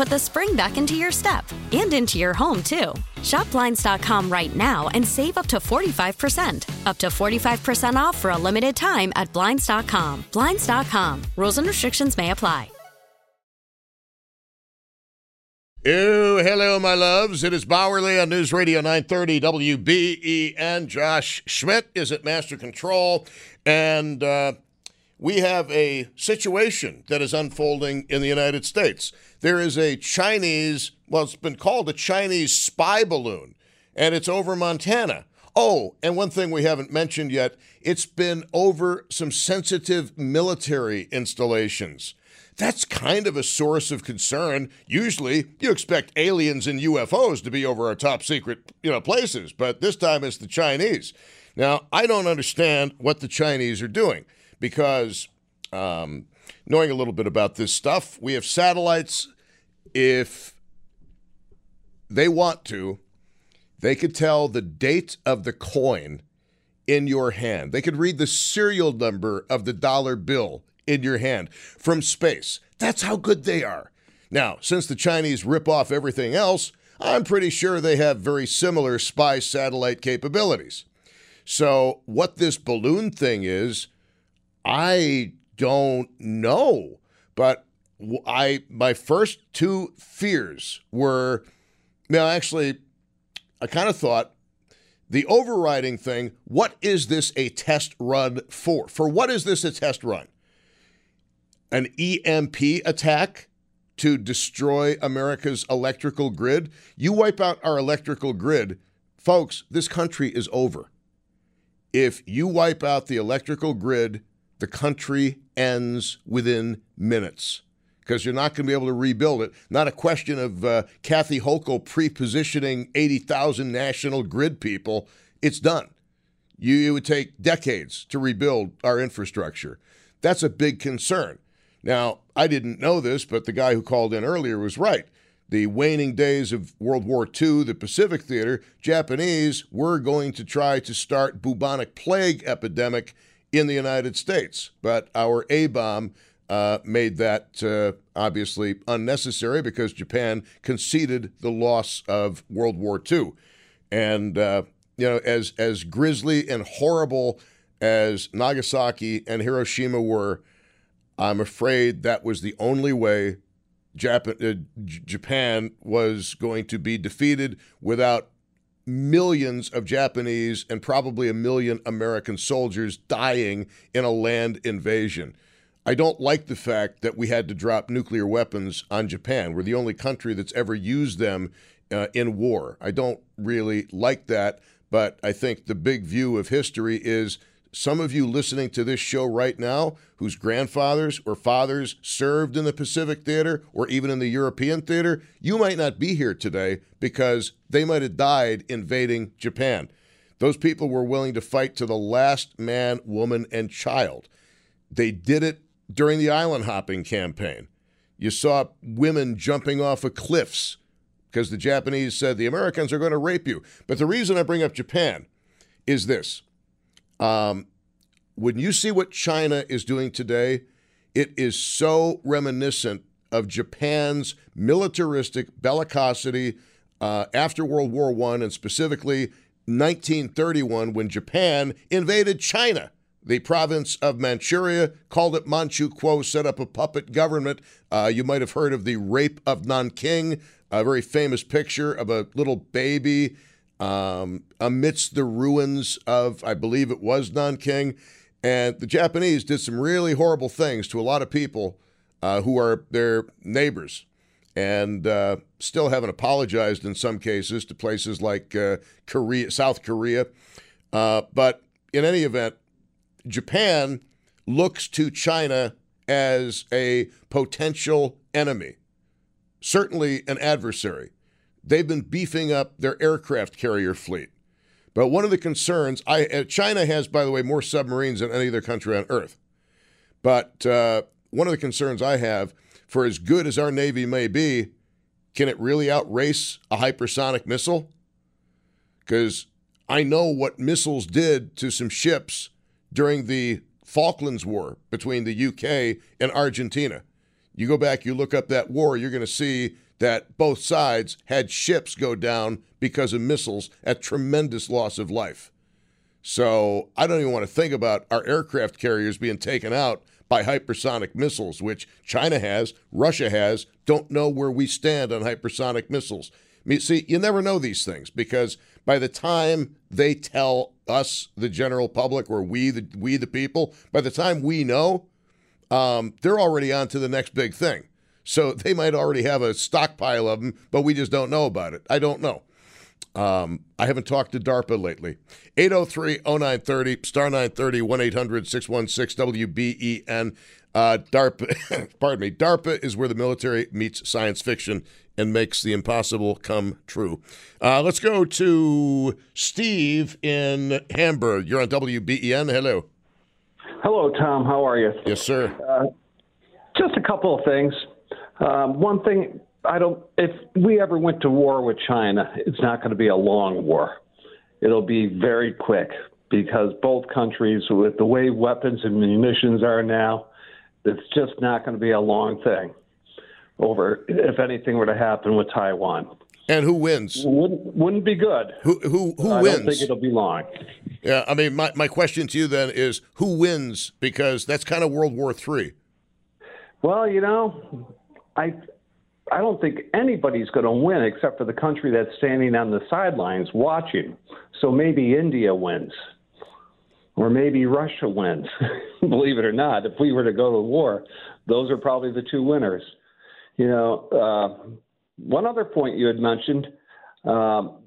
put the spring back into your step and into your home, too. Shop Blinds.com right now and save up to 45%. Up to 45% off for a limited time at Blinds.com. Blinds.com. Rules and restrictions may apply. Oh, hello, my loves. It is Bauerle on News Radio 930 WBEN. Josh Schmidt is at Master Control. And uh, we have a situation that is unfolding in the United States. There is a Chinese, well, it's been called a Chinese spy balloon, and it's over Montana. Oh, and one thing we haven't mentioned yet it's been over some sensitive military installations. That's kind of a source of concern. Usually, you expect aliens and UFOs to be over our top secret, you know, places, but this time it's the Chinese. Now, I don't understand what the Chinese are doing because um, knowing a little bit about this stuff, we have satellites. If they want to, they could tell the date of the coin in your hand. They could read the serial number of the dollar bill in your hand from space. That's how good they are. Now, since the Chinese rip off everything else, I'm pretty sure they have very similar spy satellite capabilities. So, what this balloon thing is, I don't know. But I my first two fears were, well, actually, I kind of thought the overriding thing. What is this a test run for? For what is this a test run? An EMP attack to destroy America's electrical grid? You wipe out our electrical grid, folks. This country is over. If you wipe out the electrical grid the country ends within minutes because you're not going to be able to rebuild it. Not a question of uh, Kathy Hochul pre-positioning 80,000 national grid people. It's done. You, it would take decades to rebuild our infrastructure. That's a big concern. Now, I didn't know this, but the guy who called in earlier was right. The waning days of World War II, the Pacific Theater, Japanese were going to try to start bubonic plague epidemic in the United States. But our A bomb uh, made that uh, obviously unnecessary because Japan conceded the loss of World War II. And, uh, you know, as, as grisly and horrible as Nagasaki and Hiroshima were, I'm afraid that was the only way Japan, uh, Japan was going to be defeated without millions of Japanese and probably a million American soldiers dying in a land invasion. I don't like the fact that we had to drop nuclear weapons on Japan. We're the only country that's ever used them uh, in war. I don't really like that, but I think the big view of history is some of you listening to this show right now whose grandfathers or fathers served in the Pacific Theater or even in the European Theater, you might not be here today because they might have died invading Japan. Those people were willing to fight to the last man, woman, and child. They did it during the island hopping campaign. You saw women jumping off of cliffs because the Japanese said the Americans are going to rape you. But the reason I bring up Japan is this um, when you see what China is doing today, it is so reminiscent of Japan's militaristic bellicosity uh, after World War One, and specifically 1931 when Japan invaded China the province of Manchuria, called it Manchu Manchukuo, set up a puppet government. Uh, you might have heard of the Rape of Nanking, a very famous picture of a little baby um, amidst the ruins of, I believe it was Nanking. And the Japanese did some really horrible things to a lot of people uh, who are their neighbors and uh, still haven't apologized in some cases to places like uh, Korea, South Korea. Uh, but in any event, Japan looks to China as a potential enemy, certainly an adversary. They've been beefing up their aircraft carrier fleet. But one of the concerns, I, uh, China has, by the way, more submarines than any other country on Earth. But uh, one of the concerns I have, for as good as our Navy may be, can it really outrace a hypersonic missile? Because I know what missiles did to some ships during the Falklands War between the UK and Argentina. You go back, you look up that war, you're going to see that both sides had ships go down because of missiles at tremendous loss of life. So I don't even want to think about our aircraft carriers being taken out by hypersonic missiles, which China has, Russia has. Don't know where we stand on hypersonic missiles. See, you never know these things because by the time they tell us, the general public, or we, the we the people, by the time we know, um, they're already on to the next big thing. So they might already have a stockpile of them, but we just don't know about it. I don't know. Um, I haven't talked to DARPA lately. 803 0930, star 930, 1 800 616 WBEN. Uh, DARPA, pardon me, DARPA is where the military meets science fiction and makes the impossible come true. Uh, let's go to Steve in Hamburg. You're on WBEN. Hello. Hello, Tom. How are you? Yes, sir. Uh, just a couple of things. Um, one thing, I don't. If we ever went to war with China, it's not going to be a long war. It'll be very quick because both countries, with the way weapons and munitions are now, it's just not going to be a long thing over if anything were to happen with Taiwan. And who wins? Wouldn't wouldn't be good. Who who who I wins? don't think it'll be long. Yeah, I mean, my, my question to you then is who wins? Because that's kind of World War Three. Well, you know, I I don't think anybody's going to win except for the country that's standing on the sidelines watching. So maybe India wins, or maybe Russia wins. Believe it or not, if we were to go to war, those are probably the two winners. You know, uh, one other point you had mentioned. Um,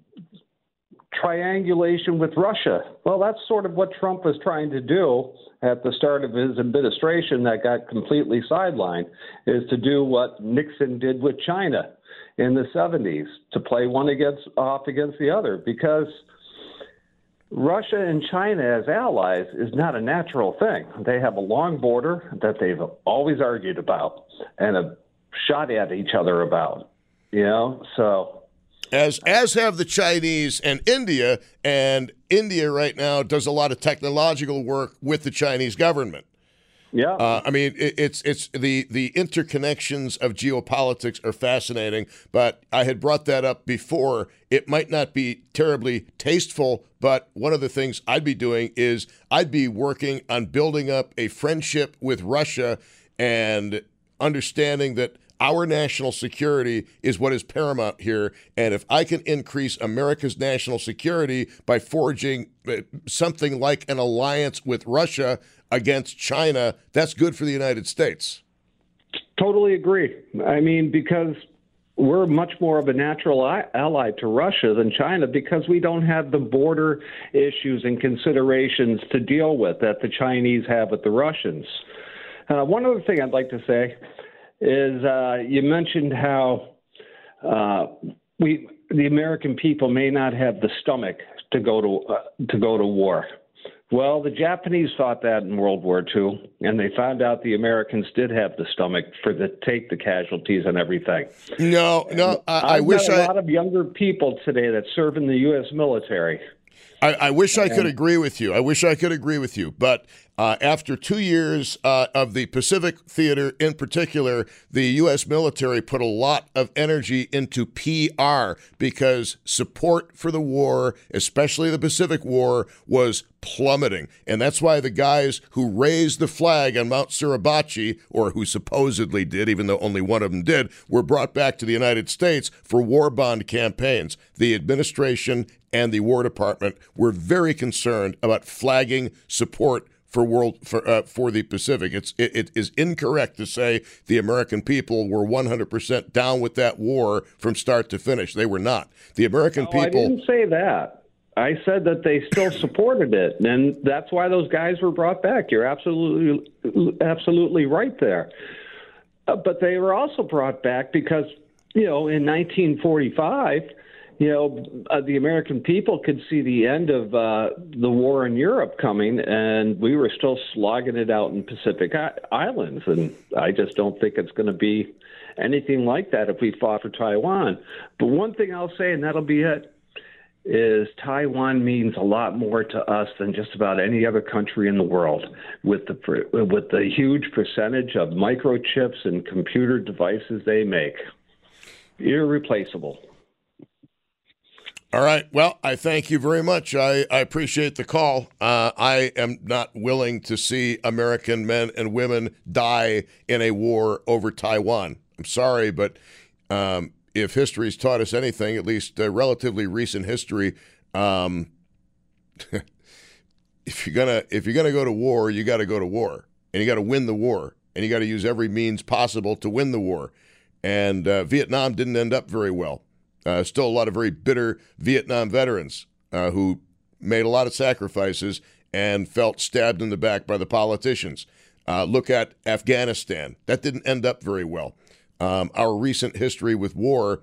triangulation with Russia. Well, that's sort of what Trump was trying to do at the start of his administration that got completely sidelined is to do what Nixon did with China in the 70s to play one against off against the other because Russia and China as allies is not a natural thing. They have a long border that they've always argued about and have shot at each other about. You know, so as as have the Chinese and India. And India right now does a lot of technological work with the Chinese government. Yeah, uh, I mean it, it's it's the the interconnections of geopolitics are fascinating. But I had brought that up before. It might not be terribly tasteful, but one of the things I'd be doing is I'd be working on building up a friendship with Russia and understanding that our national security is what is paramount here. And if I can increase America's national security by forging uh, something like an alliance with Russia against China, that's good for the United States. Totally agree. I mean, because we're much more of a natural ally to Russia than China because we don't have the border issues and considerations to deal with that the Chinese have with the Russians. Uh, one other thing I'd like to say is uh, you mentioned how uh, we the American people may not have the stomach to go to uh, to go to war. Well, the Japanese thought that in World War II, and they found out the Americans did have the stomach for the take the casualties and everything. No, no, I, I wish a lot of younger people today that serve in the U.S. military. I, I wish I could agree with you. I wish I could agree with you. But Uh, after two years uh, of the Pacific Theater in particular, the U.S. military put a lot of energy into PR because support for the war, especially the Pacific War, was plummeting. And that's why the guys who raised the flag on Mount Suribachi, or who supposedly did, even though only one of them did, were brought back to the United States for war bond campaigns. The administration and the War Department were very concerned about flagging support for world for uh, for the Pacific. It's it, it is incorrect to say the American people were 100% down with that war from start to finish. They were not. The American no, people I didn't say that. I said that they still supported it, and that's why those guys were brought back. You're absolutely absolutely right there. Uh, but they were also brought back because you know in 1945 you know, uh, the American people could see the end of uh, the war in Europe coming, and we were still slogging it out in Pacific I- Islands. And I just don't think it's going to be anything like that if we fought for Taiwan. But one thing I'll say, and that'll be it, is Taiwan means a lot more to us than just about any other country in the world. With the with the huge percentage of microchips and computer devices they make, irreplaceable. All right. Well, I thank you very much. I, I appreciate the call. Uh, I am not willing to see American men and women die in a war over Taiwan. I'm sorry, but um, if history's taught us anything, at least uh, relatively recent history, um, if you're gonna if you're gonna go to war, you got to go to war, and you got to win the war, and you got to use every means possible to win the war. And uh, Vietnam didn't end up very well. Uh, still a lot of very bitter Vietnam veterans uh, who made a lot of sacrifices and felt stabbed in the back by the politicians. Uh, look at Afghanistan. That didn't end up very well. Um, our recent history with war,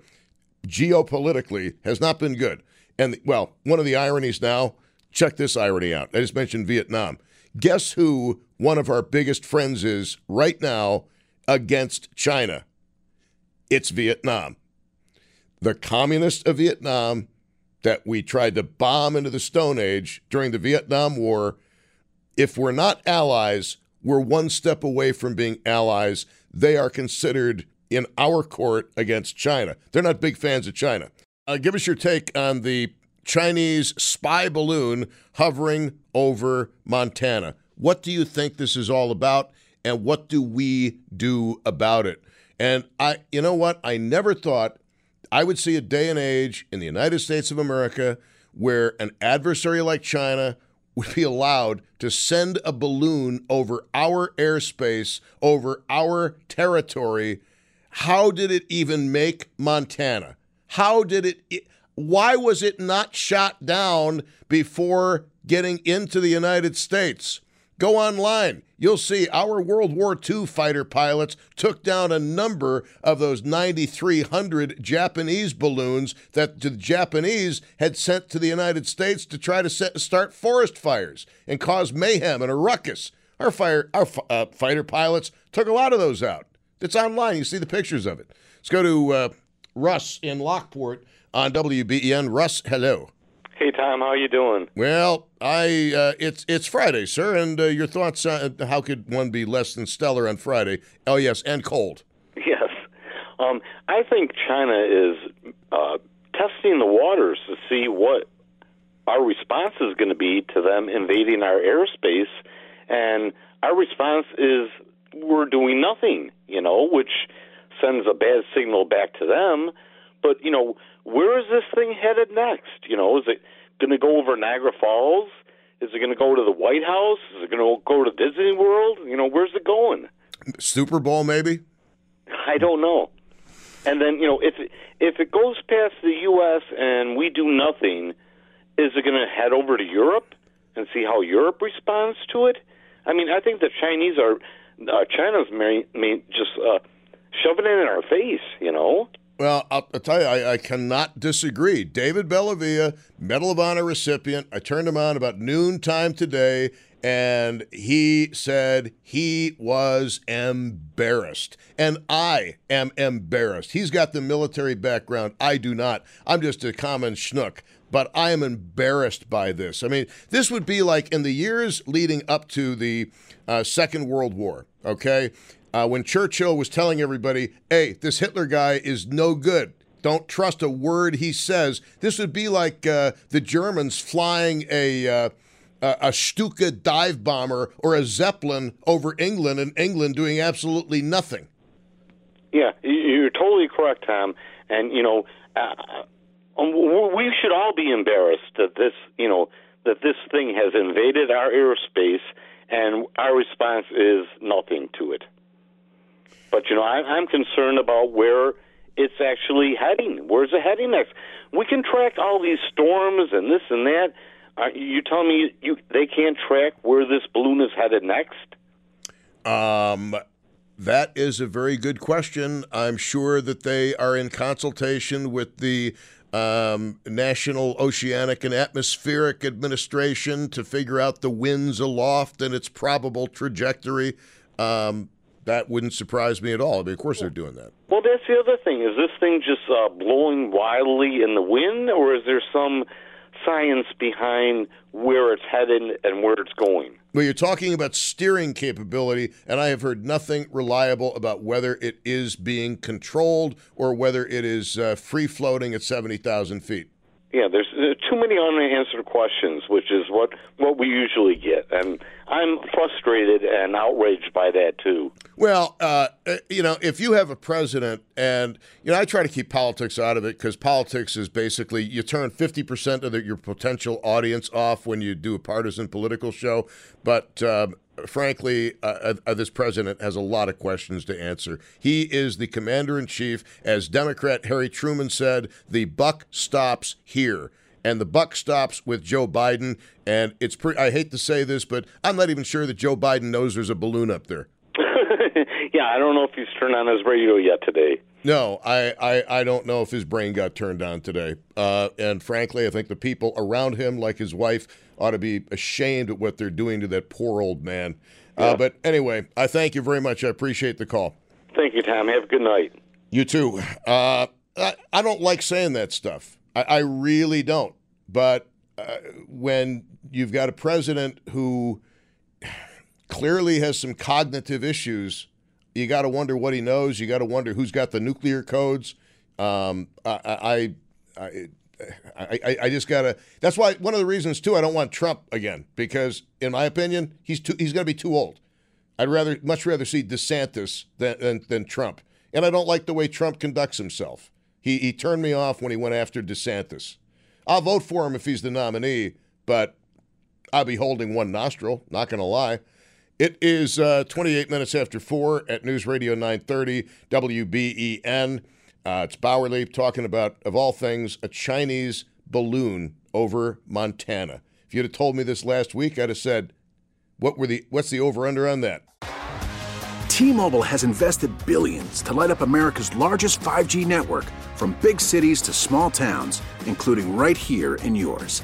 geopolitically, has not been good. And, well, one of the ironies now, check this irony out. I just mentioned Vietnam. Guess who one of our biggest friends is right now against China? It's Vietnam the communists of Vietnam that we tried to bomb into the Stone Age during the Vietnam War, if we're not allies, we're one step away from being allies. They are considered in our court against China. They're not big fans of China. Uh, give us your take on the Chinese spy balloon hovering over Montana. What do you think this is all about, and what do we do about it? And I, you know what? I never thought I would see a day and age in the United States of America where an adversary like China would be allowed to send a balloon over our airspace, over our territory. How did it even make Montana? How did it? Why was it not shot down before getting into the United States? Go online. You'll see our World War II fighter pilots took down a number of those 9,300 Japanese balloons that the Japanese had sent to the United States to try to set, start forest fires and cause mayhem and a ruckus. Our, fire, our uh, fighter pilots took a lot of those out. It's online. You see the pictures of it. Let's go to uh, Russ in Lockport on WBEN. Russ, hello. Hey Tom, how are you doing? Well, I uh, it's it's Friday, sir, and uh, your thoughts? Uh, how could one be less than stellar on Friday? Oh yes, and cold. Yes, um, I think China is uh, testing the waters to see what our response is going to be to them invading our airspace, and our response is we're doing nothing. You know, which sends a bad signal back to them. But you know where is this thing headed next? You know, is it going to go over Niagara Falls? Is it going to go to the White House? Is it going to go to Disney World? You know, where's it going? Super Bowl, maybe. I don't know. And then you know, if if it goes past the U.S. and we do nothing, is it going to head over to Europe and see how Europe responds to it? I mean, I think the Chinese are uh, China's may, may just uh, shoving it in our face. You know. Well, I'll, I'll tell you, I, I, cannot disagree. David Bellavia, Medal of Honor recipient. I turned him on about noontime today, and he said he was embarrassed. And I am embarrassed. He's got the military background. I do not. I'm just a common schnook. but I am embarrassed by this. I mean, this would be like in the years leading up to the uh, Second World War, okay? Uh, when Churchill was telling everybody, hey, this Hitler guy is no good. Don't trust a word he says. This would be like uh, the Germans flying a. Uh, a Stuka dive bomber or a Zeppelin over England and England doing absolutely nothing. Yeah, you're totally correct, Tom. And, you know, uh, um, we should all be embarrassed that this, you know, that this thing has invaded our airspace, and our response is nothing to it. But you know, I, I'm concerned about where it's actually heading. Where's it heading next? We can track all these storms and this and that. Are you telling me you they can't track where this balloon is headed next? Um, that is a very good question. I'm sure that they are in consultation with the um, National Oceanic and Atmospheric Administration to figure out the winds aloft and its probable trajectory. Um, that wouldn't surprise me at all. I mean, of course, they're doing that. Well, that's the other thing. Is this thing just uh, blowing wildly in the wind, or is there some science behind where it's headed and where it's going? Well, you're talking about steering capability, and I have heard nothing reliable about whether it is being controlled or whether it is uh, free floating at 70,000 feet. Yeah, there's too many unanswered questions, which is what what we usually get, and I'm frustrated and outraged by that too. Well, uh, uh you know, if you have a president, and you know, I try to keep politics out of it because politics is basically you turn fifty percent of the, your potential audience off when you do a partisan political show, but. Um, frankly, uh, uh, uh, this president has a lot of questions to answer. He is the commander in chief. As Democrat Harry Truman said, the buck stops here. And the buck stops with Joe Biden. And it's pretty, I hate to say this, but I'm not even sure that Joe Biden knows there's a balloon up there. yeah, I don't know if he's turned on his radio yet today. No, I, I, I don't know if his brain got turned on today. Uh, and frankly, I think the people around him, like his wife, ought to be ashamed at what they're doing to that poor old man. Uh, yeah. Uh, but anyway, I thank you very much. I appreciate the call. Thank you, Tom. Have a good night. You too. Uh, I, I, don't like saying that stuff. I, I really don't. But uh, when you've got a president who clearly has some cognitive issues, you got to wonder what he knows. You got to wonder who's got the nuclear codes. Um, I, I, I I, I, just gotta. That's why one of the reasons too. I don't want Trump again because, in my opinion, he's too. He's gonna be too old. I'd rather, much rather see DeSantis than, than, than Trump. And I don't like the way Trump conducts himself. He he turned me off when he went after DeSantis. I'll vote for him if he's the nominee, but I'll be holding one nostril. Not gonna lie. It is uh, 28 minutes after four at News Radio 930 WBEN. Uh, it's Bauerle talking about, of all things, a Chinese balloon over Montana. If you'd have told me this last week, I'd have said, "What were the? What's the over/under on that?" T-Mobile has invested billions to light up America's largest 5G network, from big cities to small towns, including right here in yours.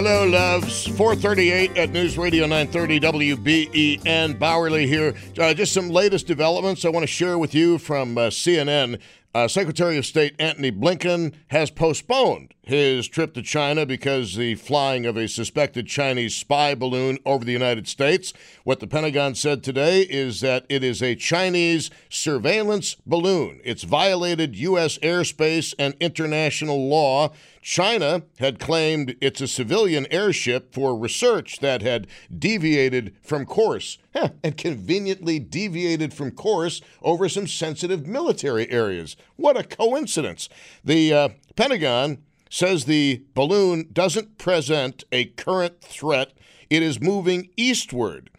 Hello, loves. 438 at News Radio 930 WBEN. Bauerle here. Uh, just some latest developments I want to share with you from uh, CNN. Uh, Secretary of State Antony Blinken has postponed his trip to China because the flying of a suspected Chinese spy balloon over the United States. What the Pentagon said today is that it is a Chinese surveillance balloon. It's violated U.S. airspace and international law. China had claimed it's a civilian airship for research that had deviated from course huh, and conveniently deviated from course over some sensitive military areas. What a coincidence. The uh, Pentagon says the balloon doesn't present a current threat, it is moving eastward.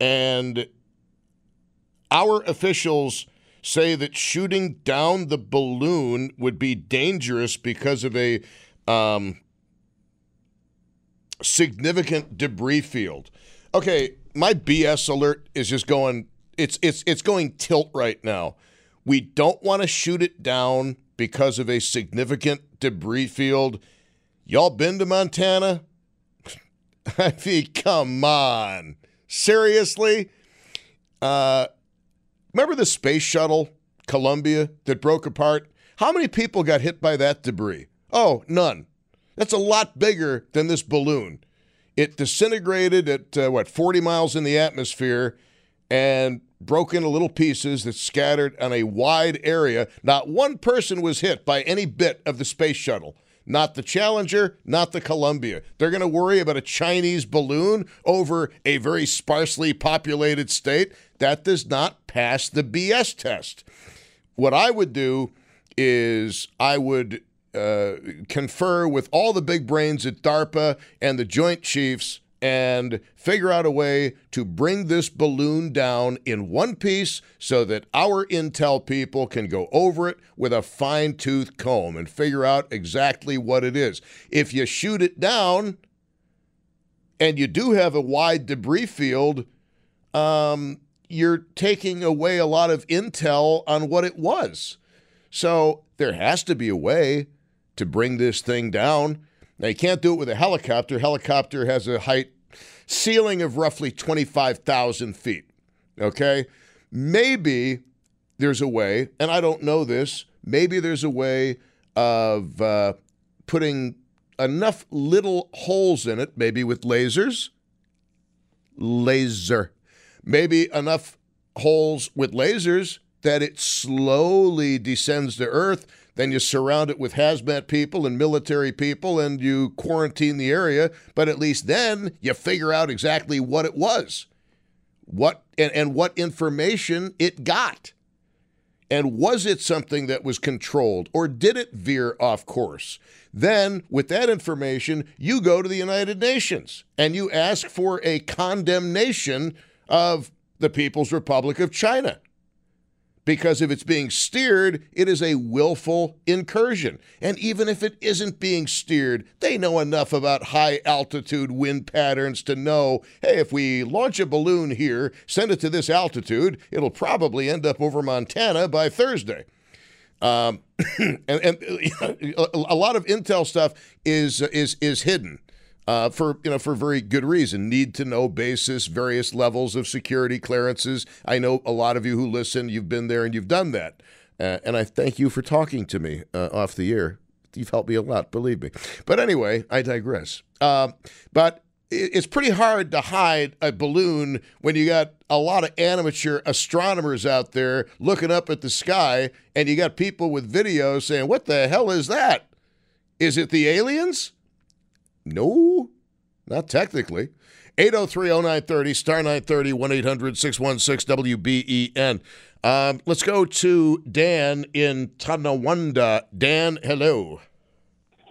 And our officials say that shooting down the balloon would be dangerous because of a um, significant debris field. Okay, my BS alert is just going. It's it's it's going tilt right now. We don't want to shoot it down because of a significant debris field. Y'all been to Montana? I mean, come on. Seriously? Uh, remember the space shuttle, Columbia, that broke apart? How many people got hit by that debris? Oh, none. That's a lot bigger than this balloon. It disintegrated at, uh, what, 40 miles in the atmosphere and broke into little pieces that scattered on a wide area. Not one person was hit by any bit of the space shuttle. Not the Challenger, not the Columbia. They're going to worry about a Chinese balloon over a very sparsely populated state. That does not pass the BS test. What I would do is I would uh, confer with all the big brains at DARPA and the Joint Chiefs and figure out a way to bring this balloon down in one piece so that our intel people can go over it with a fine tooth comb and figure out exactly what it is. If you shoot it down and you do have a wide debris field, um, you're taking away a lot of intel on what it was. So there has to be a way to bring this thing down. Now, you can't do it with a helicopter. Helicopter has a height ceiling of roughly 25,000 feet. Okay? Maybe there's a way, and I don't know this, maybe there's a way of uh, putting enough little holes in it, maybe with lasers. Laser. Maybe enough holes with lasers that it slowly descends to Earth then you surround it with hazmat people and military people and you quarantine the area. But at least then you figure out exactly what it was, what and, and what information it got. And was it something that was controlled or did it veer off course? Then, with that information, you go to the United Nations and you ask for a condemnation of the People's Republic of China because if it's being steered, it is a willful incursion. And even if it isn't being steered, they know enough about high altitude wind patterns to know hey, if we launch a balloon here, send it to this altitude, it'll probably end up over Montana by Thursday. Um, and, and a lot of intel stuff is is is hidden uh, for you know for very good reason. Need to know basis, various levels of security clearances. I know a lot of you who listen, you've been there and you've done that, uh, and I thank you for talking to me uh, off the air. You've helped me a lot, believe me. But anyway, I digress. Um, but it's pretty hard to hide a balloon when you got a lot of amateur astronomers out there looking up at the sky, and you got people with videos saying, "What the hell is that? Is it the aliens?" No, not technically. 803-0930, star 930, 1-800-616-WBEN. Um, let's go to Dan in Tonawanda. Dan, hello.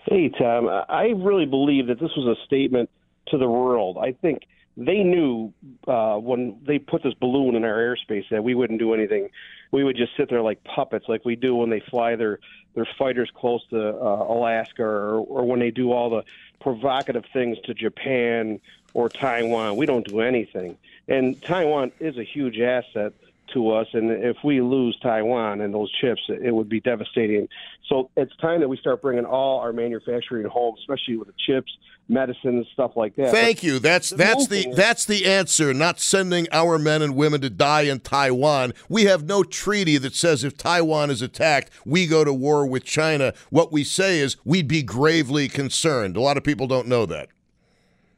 Hey, Tom. I really believe that this was a statement to the world. I think they knew uh, when they put this balloon in our airspace that we wouldn't do anything. We would just sit there like puppets, like we do when they fly their their fighters close to uh, Alaska, or, or when they do all the provocative things to Japan or Taiwan. We don't do anything, and Taiwan is a huge asset to us. And if we lose Taiwan and those chips, it would be devastating. So it's time that we start bringing all our manufacturing home, especially with the chips, medicines, stuff like that. Thank but you. That's that's the that's the answer. Not sending our men and women to die in Taiwan. We have no treaty that says if Taiwan is attacked, we go to war with China. What we say is we'd be gravely concerned. A lot of people don't know that.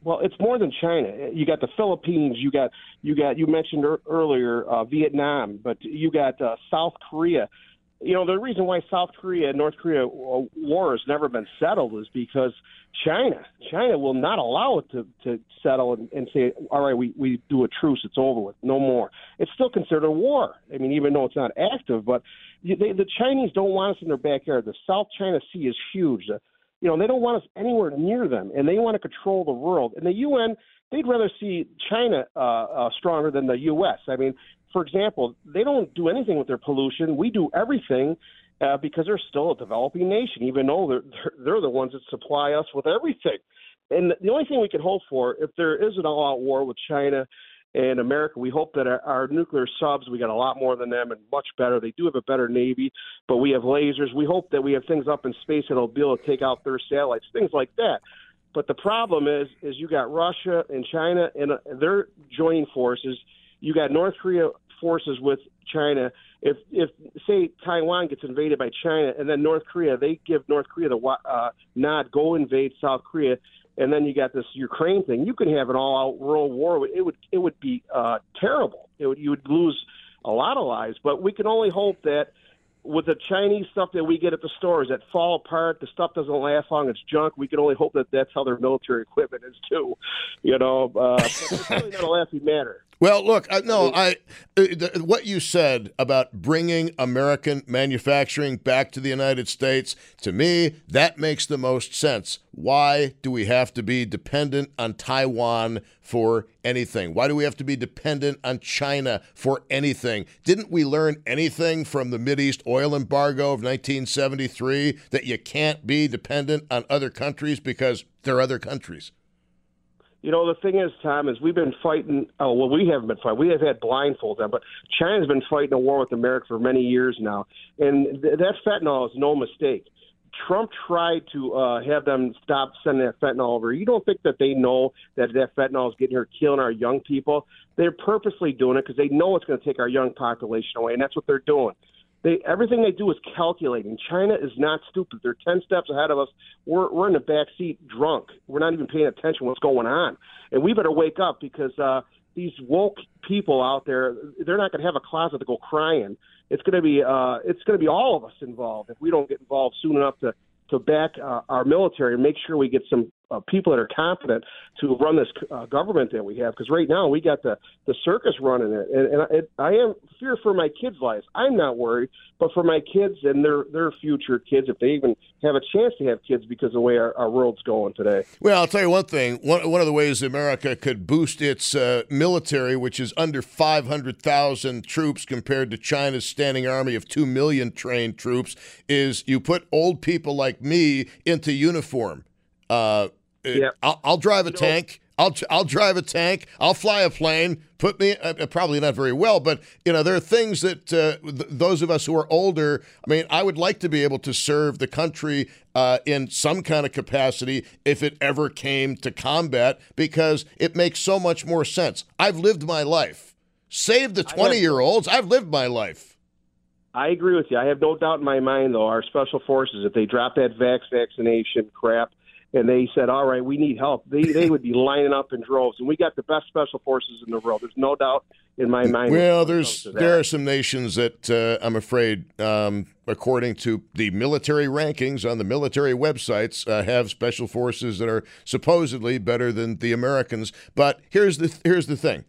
Well, it's more than China. You got the Philippines. You got you got you mentioned er- earlier uh, Vietnam, but you got uh, South Korea. You know the reason why South Korea and North Korea uh, war has never been settled is because China China will not allow it to, to settle and, and say, all right, we, we do a truce, it's over with, no more. It's still considered a war. I mean, even though it's not active, but they, the Chinese don't want us in their backyard. The South China Sea is huge. The, you know, they don't want us anywhere near them, and they want to control the world. And the UN, they'd rather see China uh, uh, stronger than the U.S. I mean, for example, they don't do anything with their pollution. We do everything uh, because they're still a developing nation, even though they're, they're they're the ones that supply us with everything. And the only thing we can hope for, if there is an all-out war with China in America, we hope that our, our nuclear subs, we got a lot more than them and much better. They do have a better Navy, but we have lasers. We hope that we have things up in space that'll be able to take out their satellites, things like that. But the problem is, is you got Russia and China, and uh, they're joining forces. You got North Korea forces with China. If, if say Taiwan gets invaded by China, and then North Korea, they give North Korea the uh, nod, go invade South Korea and then you got this Ukraine thing. You could have an all-out world war. It would it would be uh, terrible. It would, you would lose a lot of lives. But we can only hope that with the Chinese stuff that we get at the stores that fall apart, the stuff doesn't last long. It's junk. We can only hope that that's how their military equipment is too. You know, uh, it's really not a laughing matter. Well, look, I, no, I uh, what you said about bringing American manufacturing back to the United States to me that makes the most sense. Why do we have to be dependent on Taiwan for anything? Why do we have to be dependent on China for anything? Didn't we learn anything from the Mideast oil embargo of 1973 that you can't be dependent on other countries because they're other countries? You know, the thing is, Tom, is we've been fighting. Oh, well, we haven't been fighting. We have had blindfolds on, but China's been fighting a war with America for many years now, and th- that fentanyl is no mistake. Trump tried to uh, have them stop sending that fentanyl over. You don't think that they know that that fentanyl is getting here, killing our young people? They're purposely doing it because they know it's going to take our young population away, and that's what they're doing. They everything they do is calculating. China is not stupid. They're ten steps ahead of us. We're we're in the back seat drunk. We're not even paying attention to what's going on, and we better wake up because uh, these woke people out there they're not going to have a closet to go crying. It's going to be uh, it's going to be all of us involved if we don't get involved soon enough to to back uh, our military and make sure we get some uh, people that are competent to run this uh, government that we have. Because right now we got the the circus running it, and, and it, I am fear for my kids' lives. I'm not worried, but for my kids and their their future kids, if they even have a chance to have kids, because of the way our, our world's going today. Well, I'll tell you one thing. One one of the ways America could boost its uh, military, which is under 500,000 troops compared to China's standing army of two million trained troops, is you put old people like me into uniform uh. I'll, I'll drive a you tank. Know, I'll I'll drive a tank. I'll fly a plane. Put me uh, uh, probably not very well, but you know there are things that uh, th- those of us who are older. I mean, I would like to be able to serve the country uh, in some kind of capacity if it ever came to combat, because it makes so much more sense. I've lived my life. Save the twenty year olds. I've lived my life. I agree with you. I have no doubt in my mind, though, our special forces, if they drop that vax vaccination crap and they said, "All right, we need help," they they would be lining up in droves, and we got the best special forces in the world. There's no doubt in my mind. Well, there's there are some nations that uh, I'm afraid, um, according to the military rankings on the military websites, uh, have special forces that are supposedly better than the Americans. But here's the here's the thing: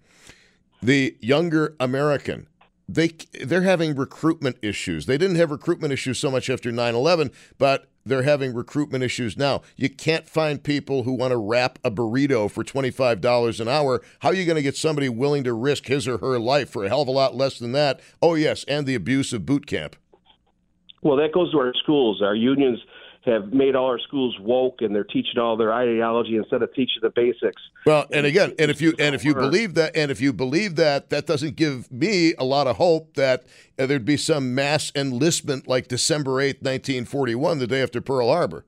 the younger American they they're having recruitment issues. They didn't have recruitment issues so much after 9/11, but they're having recruitment issues now. You can't find people who want to wrap a burrito for $25 an hour. How are you going to get somebody willing to risk his or her life for a hell of a lot less than that? Oh, yes, and the abuse of boot camp. Well, that goes to our schools. Our unions have made all our schools woke and they're teaching all their ideology instead of teaching the basics. Well, and again, and if you and if you believe that and if you believe that that doesn't give me a lot of hope that uh, there'd be some mass enlistment like December 8th, 1941, the day after Pearl Harbor.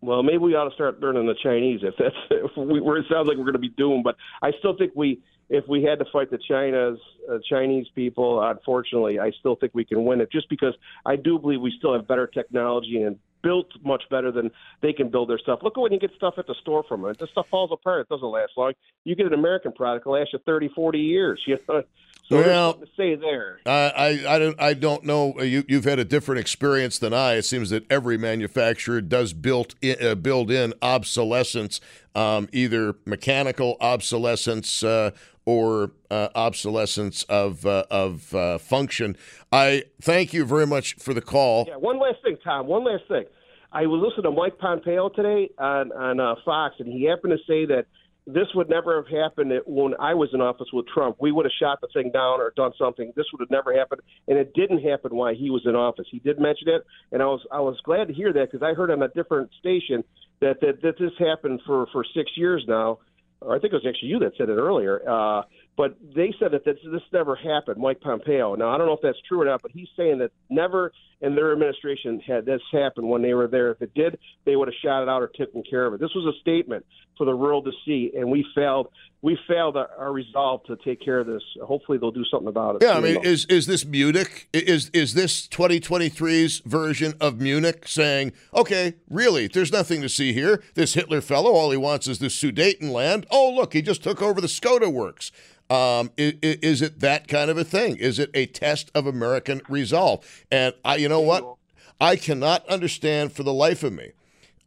Well, maybe we ought to start learning the Chinese if that's if we, where it sounds like we're going to be doomed, but I still think we if we had to fight the China's uh, Chinese people, unfortunately, I still think we can win it. Just because I do believe we still have better technology and built much better than they can build their stuff. Look at when you get stuff at the store from it. This stuff falls apart. It doesn't last long. You get an American product, it'll last you 30, 40 years. You know? So well, to say there. I, I, I don't I don't know. Uh, you you've had a different experience than I. It seems that every manufacturer does built in, uh, build in obsolescence, um, either mechanical obsolescence uh, or uh, obsolescence of uh, of uh, function. I thank you very much for the call. Yeah, one last thing, Tom. One last thing. I was listening to Mike Pompeo today on on uh, Fox, and he happened to say that this would never have happened when I was in office with Trump. We would have shot the thing down or done something. This would have never happened, and it didn't happen while he was in office. He did mention it, and I was I was glad to hear that because I heard on a different station that, that that this happened for for six years now. Or I think it was actually you that said it earlier. Uh, but they said that this, this never happened, Mike Pompeo. Now, I don't know if that's true or not, but he's saying that never in their administration had this happened when they were there. If it did, they would have shot it out or taken care of it. This was a statement for the world to see, and we failed. We failed our, resolve to take care of this. Hopefully, they'll do something about it. Yeah, I mean, is is this Munich? Is is this 2023's version of Munich saying, okay, really, there's nothing to see here. This Hitler fellow, all he wants is this Sudetenland. Oh, look, he just took over the Skoda works. Um, is, is, it that kind of a thing? Is it a test of American resolve? And I, you know what, I cannot understand for the life of me.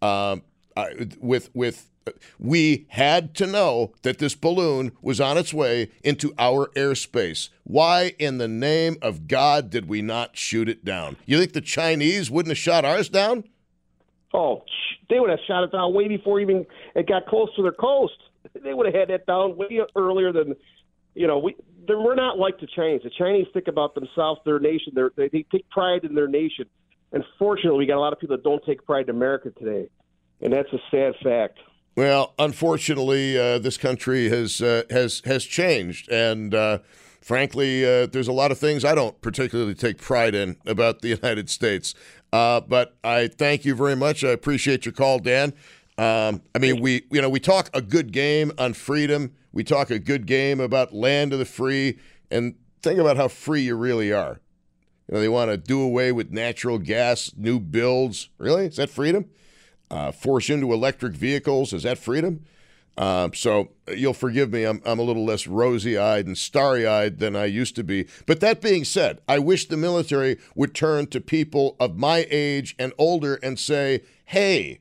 Um, I, with with we had to know that this balloon was on its way into our airspace. Why in the name of God did we not shoot it down? You think the Chinese wouldn't have shot ours down? Oh, they would have shot it down way before even it got close to their coast. They would have had that down way earlier than you know, we we're not like the Chinese. The Chinese think about themselves, their nation. They're, they they take pride in their nation. Unfortunately, we got a lot of people that don't take pride in America today, and that's a sad fact. Well, unfortunately, uh, this country has uh, has has changed, and uh, frankly, uh, there's a lot of things I don't particularly take pride in about the United States. Uh, but I thank you very much. I appreciate your call, Dan. Um, I mean, we you know we talk a good game on freedom. We talk a good game about land of the free, and think about how free you really are. You know, they want to do away with natural gas, new builds. Really, is that freedom? Uh, force into electric vehicles is that freedom? Uh, so you'll forgive me. I'm, I'm a little less rosy eyed and starry eyed than I used to be. But that being said, I wish the military would turn to people of my age and older and say, hey,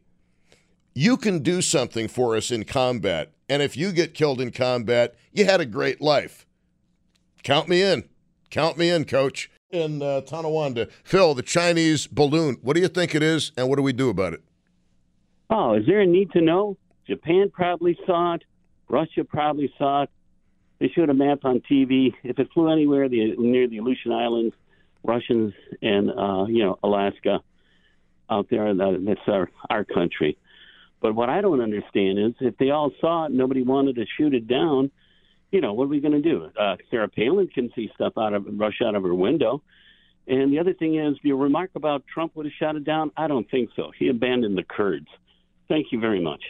you can do something for us in combat. And if you get killed in combat, you had a great life. Count me in. Count me in, coach. In uh, Tonawanda. Phil, the Chinese balloon, what do you think it is, and what do we do about it? Oh, is there a need to know? Japan probably saw it. Russia probably saw it. They showed a map on TV. If it flew anywhere the, near the Aleutian Islands, Russians and uh, you know Alaska out there, that's our our country. But what I don't understand is if they all saw it, nobody wanted to shoot it down. You know, what are we going to do? Uh, Sarah Palin can see stuff out of rush out of her window. And the other thing is, your remark about Trump would have shot it down. I don't think so. He abandoned the Kurds. Thank you very much.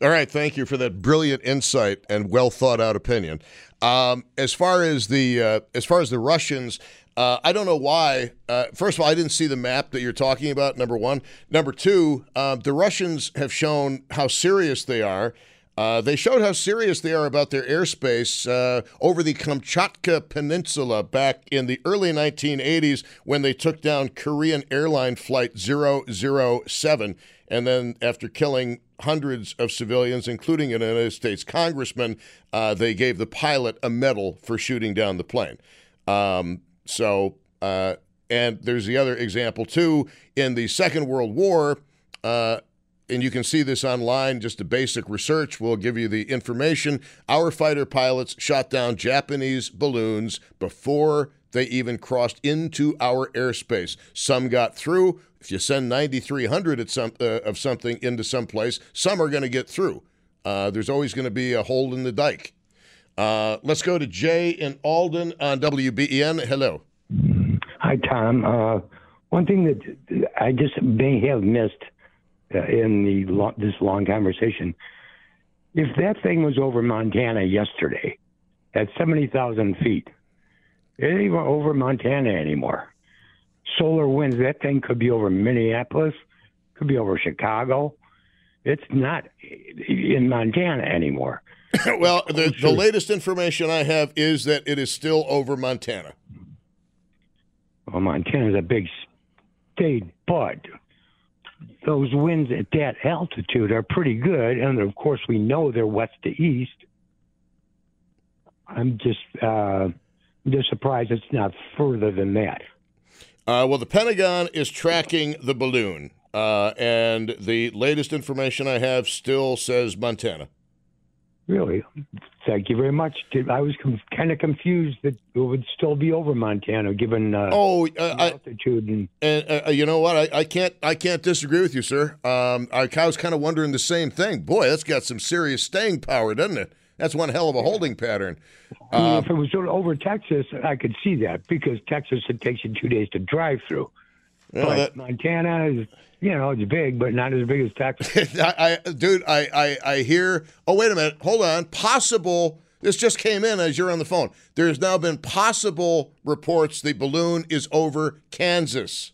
All right, thank you for that brilliant insight and well thought out opinion. Um, as far as the uh, as far as the Russians, uh, I don't know why. Uh, first of all, I didn't see the map that you're talking about. Number one. Number two, uh, the Russians have shown how serious they are. Uh, they showed how serious they are about their airspace uh, over the Kamchatka Peninsula back in the early 1980s when they took down Korean airline flight 007. And then, after killing hundreds of civilians, including an United States congressman, uh, they gave the pilot a medal for shooting down the plane. Um, so uh, and there's the other example too in the Second World War. Uh, and you can see this online. Just a basic research will give you the information. Our fighter pilots shot down Japanese balloons before they even crossed into our airspace. Some got through. If you send 9,300 at some, uh, of something into some place, some are going to get through. Uh, there's always going to be a hole in the dike. Uh, let's go to Jay in Alden on WBEN. Hello. Hi, Tom. Uh, one thing that I just may have missed uh, in the this long conversation, if that thing was over Montana yesterday at 70,000 feet, it ain't over Montana anymore. Solar winds, that thing could be over Minneapolis, could be over Chicago. It's not in Montana anymore. well, the, the latest information I have is that it is still over Montana. Well, Montana's a big state, but those winds at that altitude are pretty good, and of course we know they're west to east. I'm just uh, just surprised it's not further than that. Uh, well, the Pentagon is tracking the balloon, uh, and the latest information I have still says Montana. Really? Thank you very much. I was com- kind of confused that it would still be over Montana, given uh, oh uh, altitude. And, and uh, you know what? I, I, can't I can't disagree with you, sir. Um, I, I was kind of wondering the same thing. Boy, that's got some serious staying power, doesn't it? That's one hell of a holding pattern. I mean, if um, it was over Texas, I could see that because Texas it takes you two days to drive through. Yeah, but that- Montana is, you know, it's big, but not as big as Texas. I, I, dude, I, I, I hear. Oh, wait a minute. Hold on. Possible. This just came in as you're on the phone. There has now been possible reports the balloon is over Kansas.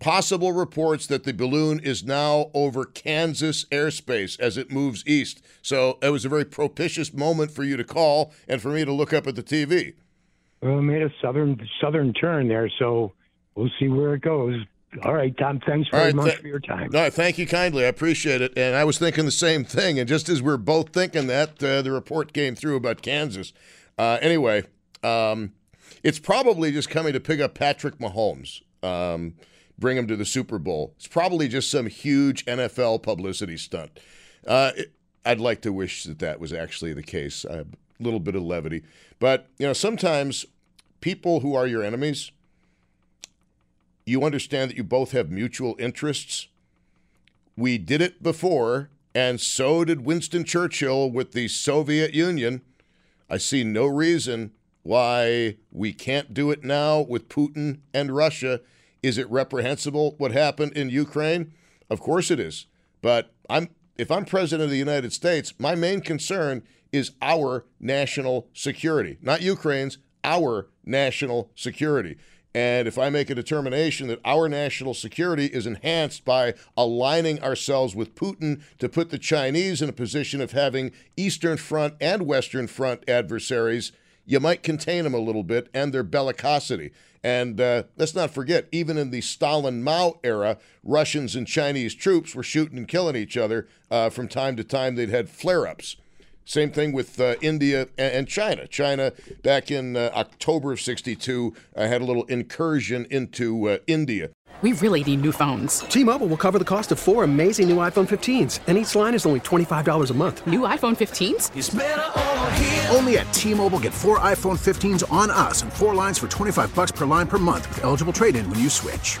Possible reports that the balloon is now over Kansas airspace as it moves east. So it was a very propitious moment for you to call and for me to look up at the TV. well, it made a southern southern turn there, so we'll see where it goes. All right, Tom. Thanks very right, much th- for your time. No, thank you kindly. I appreciate it. And I was thinking the same thing. And just as we are both thinking that, uh, the report came through about Kansas. Uh, anyway, um, it's probably just coming to pick up Patrick Mahomes, um, bring him to the Super Bowl. It's probably just some huge NFL publicity stunt. Uh, it- I'd like to wish that that was actually the case. A little bit of levity. But, you know, sometimes people who are your enemies, you understand that you both have mutual interests. We did it before, and so did Winston Churchill with the Soviet Union. I see no reason why we can't do it now with Putin and Russia. Is it reprehensible what happened in Ukraine? Of course it is. But I'm if I'm president of the United States, my main concern is our national security, not Ukraine's, our national security. And if I make a determination that our national security is enhanced by aligning ourselves with Putin to put the Chinese in a position of having Eastern Front and Western Front adversaries, you might contain them a little bit and their bellicosity. And uh, let's not forget, even in the Stalin Mao era, Russians and Chinese troops were shooting and killing each other. Uh, from time to time, they'd had flare ups. Same thing with uh, India and, and China. China, back in uh, October of 62, uh, had a little incursion into uh, India. We really need new phones. T-Mobile will cover the cost of four amazing new iPhone 15s, and each line is only $25 a month. New iPhone 15s? Only at T-Mobile get four iPhone 15s on us and four lines for 25 bucks per line per month with eligible trade-in when you switch.